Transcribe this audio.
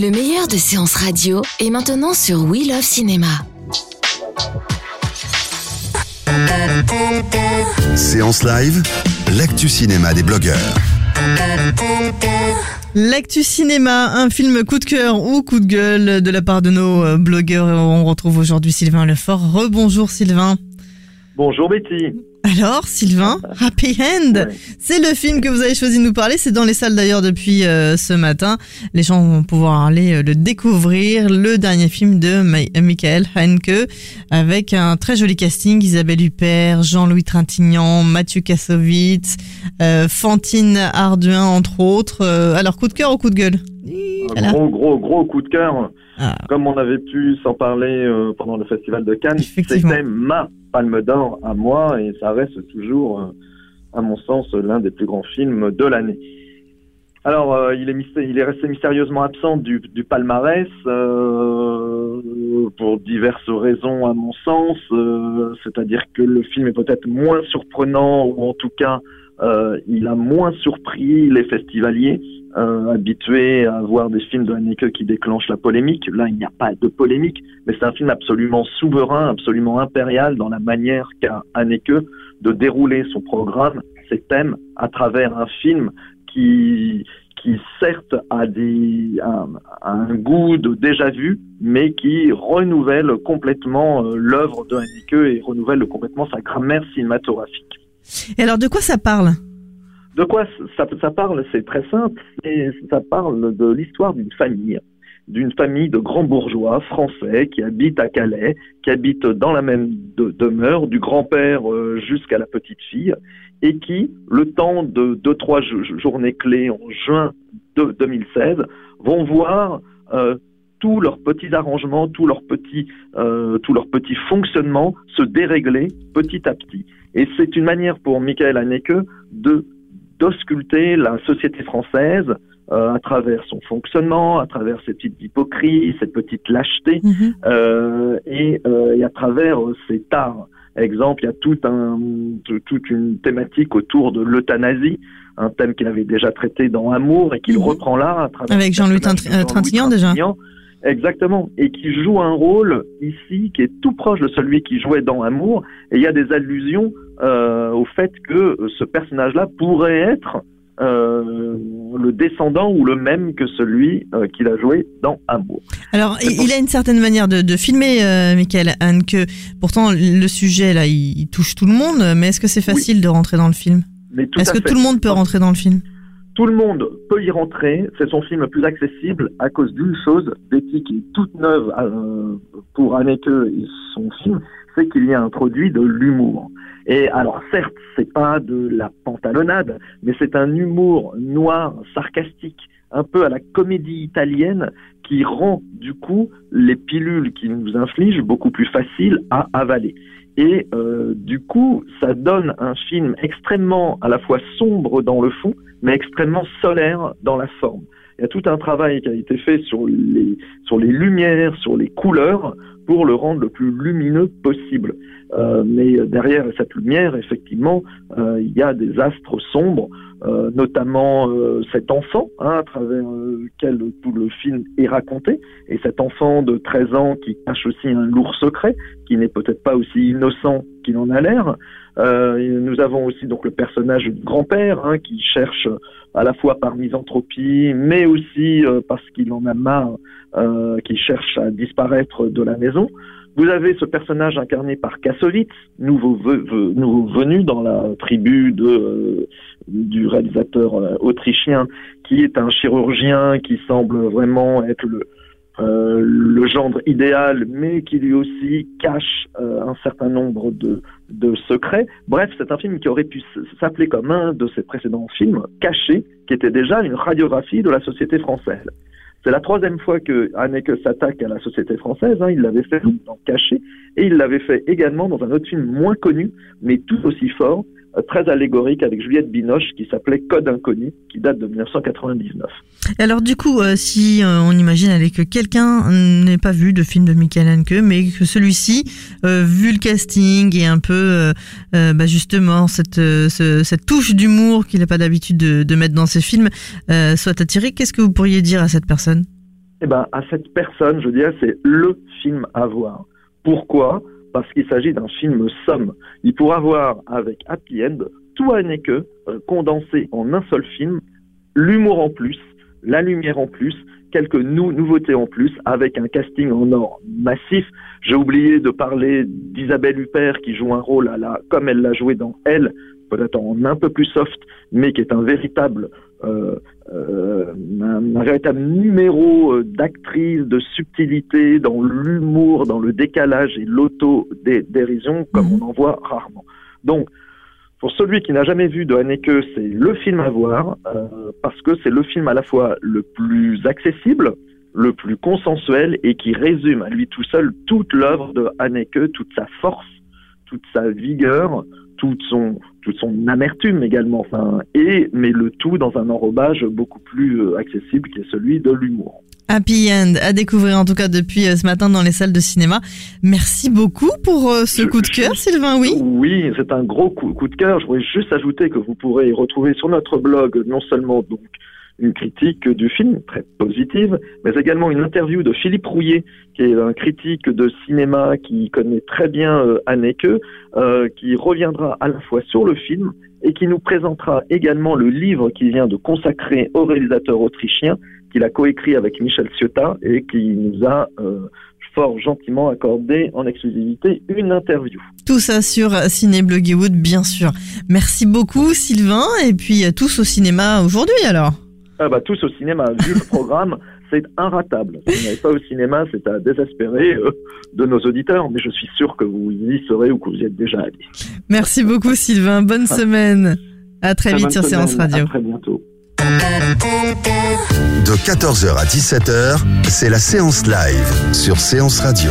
Le meilleur de séances radio est maintenant sur We Love Cinéma. Séance live, l'actu cinéma des blogueurs. L'actu cinéma, un film coup de cœur ou coup de gueule de la part de nos euh, blogueurs. On retrouve aujourd'hui Sylvain Lefort. Rebonjour Sylvain. Bonjour Betty. Alors Sylvain, Happy End, Ouais. c'est le film que vous avez choisi de nous parler. C'est dans les salles d'ailleurs depuis euh, ce matin. Les gens vont pouvoir aller euh, le découvrir. Le dernier film de Ma- Michael Haneke avec un très joli casting. Isabelle Huppert, Jean-Louis Trintignant, Mathieu Kassovitz, euh, Fantine Arduin entre autres. Alors coup de cœur ou coup de gueule? Un Voilà. gros, gros, gros coup de cœur. Ah. Comme on avait pu s'en parler euh, pendant le Festival de Cannes, c'était ma palme d'or à moi et ça reste toujours, euh, à mon sens, l'un des plus grands films de l'année. Alors, euh, il, est mysté- il est resté mystérieusement absent du, du palmarès pour diverses raisons, à mon sens. C'est-à-dire que le film est peut-être moins surprenant ou en tout cas, il a moins surpris les festivaliers euh, habitués à voir des films de Haneke qui déclenchent la polémique. Là, il n'y a pas de polémique, mais c'est un film absolument souverain, absolument impérial dans la manière qu'a Haneke de dérouler son programme, ses thèmes, à travers un film qui, qui certes a un goût de déjà vu, mais qui renouvelle complètement euh, l'œuvre de Haneke et renouvelle complètement sa grammaire cinématographique. Et alors de quoi ça parle? De quoi ça, parle? C'est très simple. Ça parle de l'histoire d'une famille, d'une famille de grands bourgeois français qui habitent à Calais, qui habitent dans la même de- demeure, du grand-père euh, jusqu'à la petite fille, et qui, le temps de deux trois jo- journées clés en juin de 2016, vont voir euh, tous leurs petits arrangements, tous leurs petits, euh, tous leurs petits fonctionnements se dérégler petit à petit. Et c'est une manière pour Michael Haneke de d'ausculter la société française euh, à travers son fonctionnement, à travers ses petites hypocrisies, ses petites lâchetés, Mhm. euh, et, euh, et à travers ses tares. Exemple, il y a tout un, tout- toute une thématique autour de l'euthanasie, un thème qu'il avait déjà traité dans Amour et qu'il Mhm. reprend là à travers Avec Jean-Louis Trintignant, déjà. Trintignant. Exactement, et qui joue un rôle ici qui est tout proche de celui qui jouait dans Amour, et il y a des allusions euh, au fait que ce personnage-là pourrait être euh, le descendant ou le même que celui euh, qu'il a joué dans Amour. Alors, il a une certaine manière de, de filmer, euh, Michael Haneke. Pourtant, le sujet, là, il, il touche tout le monde. Mais est-ce que c'est facile de rentrer dans le film? Est-ce que fait. tout le monde peut rentrer dans le film? Tout le monde peut y rentrer. C'est son film le plus accessible à cause d'une chose, Betty, qui est toute neuve euh, pour Anneke et son film, c'est qu'il y a introduit de l'humour. Et alors, certes, c'est pas de la pantalonnade, mais c'est un humour noir, sarcastique, un peu à la comédie italienne, qui rend du coup les pilules qu'il nous inflige beaucoup plus faciles à avaler. Et euh, du coup, ça donne un film extrêmement à la fois sombre dans le fond, mais extrêmement solaire dans la forme. Il y a tout un travail qui a été fait sur les, sur les lumières, sur les couleurs, pour le rendre le plus lumineux possible. Euh, mais derrière cette lumière, effectivement, euh, il y a des astres sombres, euh, notamment euh, cet enfant, hein, à travers euh, lequel tout le film est raconté, et cet enfant de 13 ans qui cache aussi un lourd secret, qui n'est peut-être pas aussi innocent qu'il en a l'air. Euh, nous avons aussi donc le personnage du grand-père hein, qui cherche à la fois par misanthropie, mais aussi euh, parce qu'il en a marre, euh, qui cherche à disparaître de la maison. Vous avez ce personnage incarné par Kassovitz, nouveau, ve- ve- nouveau venu dans la tribu de, euh, du réalisateur euh, autrichien, qui est un chirurgien qui semble vraiment être le, euh, le gendre idéal, mais qui lui aussi cache euh, un certain nombre de, secrets. Bref, c'est un film qui aurait pu s'appeler comme un de ses précédents films, Caché, qui était déjà une radiographie de la société française. C'est la troisième fois que Haneke s'attaque à la société française. Hein. Il l'avait fait dans Caché et il l'avait fait également dans un autre film moins connu, mais tout aussi fort, très allégorique avec Juliette Binoche qui s'appelait Code inconnu, qui date de 1999. Alors du coup, euh, si euh, on imagine allez, que quelqu'un n'ait pas vu de film de Michael Haneke, mais que celui-ci, vu le casting et un peu bah, justement cette, cette touche d'humour qu'il n'a pas d'habitude de, de, mettre dans ses films, soit attiré, qu'est-ce que vous pourriez dire à cette personne? Eh ben, à cette personne, je dirais, c'est le film à voir. Pourquoi? Parce qu'il s'agit d'un film somme. Il pourra voir avec Happy End tout Haneke euh, condensé en un seul film, l'humour en plus, la lumière en plus, quelques nouveautés en plus, avec un casting en or massif. J'ai oublié de parler d'Isabelle Huppert qui joue un rôle à comme elle l'a joué dans Elle, peut-être en un peu plus soft, mais qui est un véritable euh, euh, un, véritable numéro euh, d'actrice, de subtilité dans l'humour, dans le décalage et l'auto-dérision, comme mhm. on en voit rarement. Donc, pour celui qui n'a jamais vu de Haneke, c'est le film à voir, parce que c'est le film à la fois le plus accessible, le plus consensuel et qui résume à lui tout seul toute l'œuvre de Haneke, toute sa force, toute sa vigueur, toute son, toute son amertume également, enfin, et, mais le tout dans un enrobage beaucoup plus euh, accessible qui est celui de l'humour. Happy End à découvrir en tout cas depuis euh, ce matin dans les salles de cinéma. Merci beaucoup pour euh, ce coup de cœur, Sylvain. Oui. Oui, c'est un gros coup, coup de cœur. Je voudrais juste ajouter que vous pourrez retrouver sur notre blog non seulement donc une critique du film très positive, mais également une interview de Philippe Rouillet, qui est un critique de cinéma qui connaît très bien euh, Anneke, euh, qui reviendra à la fois sur le film et qui nous présentera également le livre qu'il vient de consacrer au réalisateur autrichien, qu'il a coécrit avec Michel Ciotta et qui nous a euh, fort gentiment accordé en exclusivité une interview. Tout ça sur Ciné Bloggywood, bien sûr. Merci beaucoup Sylvain, et puis tous au cinéma aujourd'hui alors. Ah bah, tous au cinéma. Vu le programme, c'est inratable. Si vous n'allez pas au cinéma, c'est à désespérer euh, de nos auditeurs, mais je suis sûr que vous y serez ou que vous y êtes déjà allés. Merci beaucoup Sylvain, bonne ah. semaine. À très vite sur Séance Radio. À très bientôt. De 14h à 17h, c'est la séance live sur Séance Radio.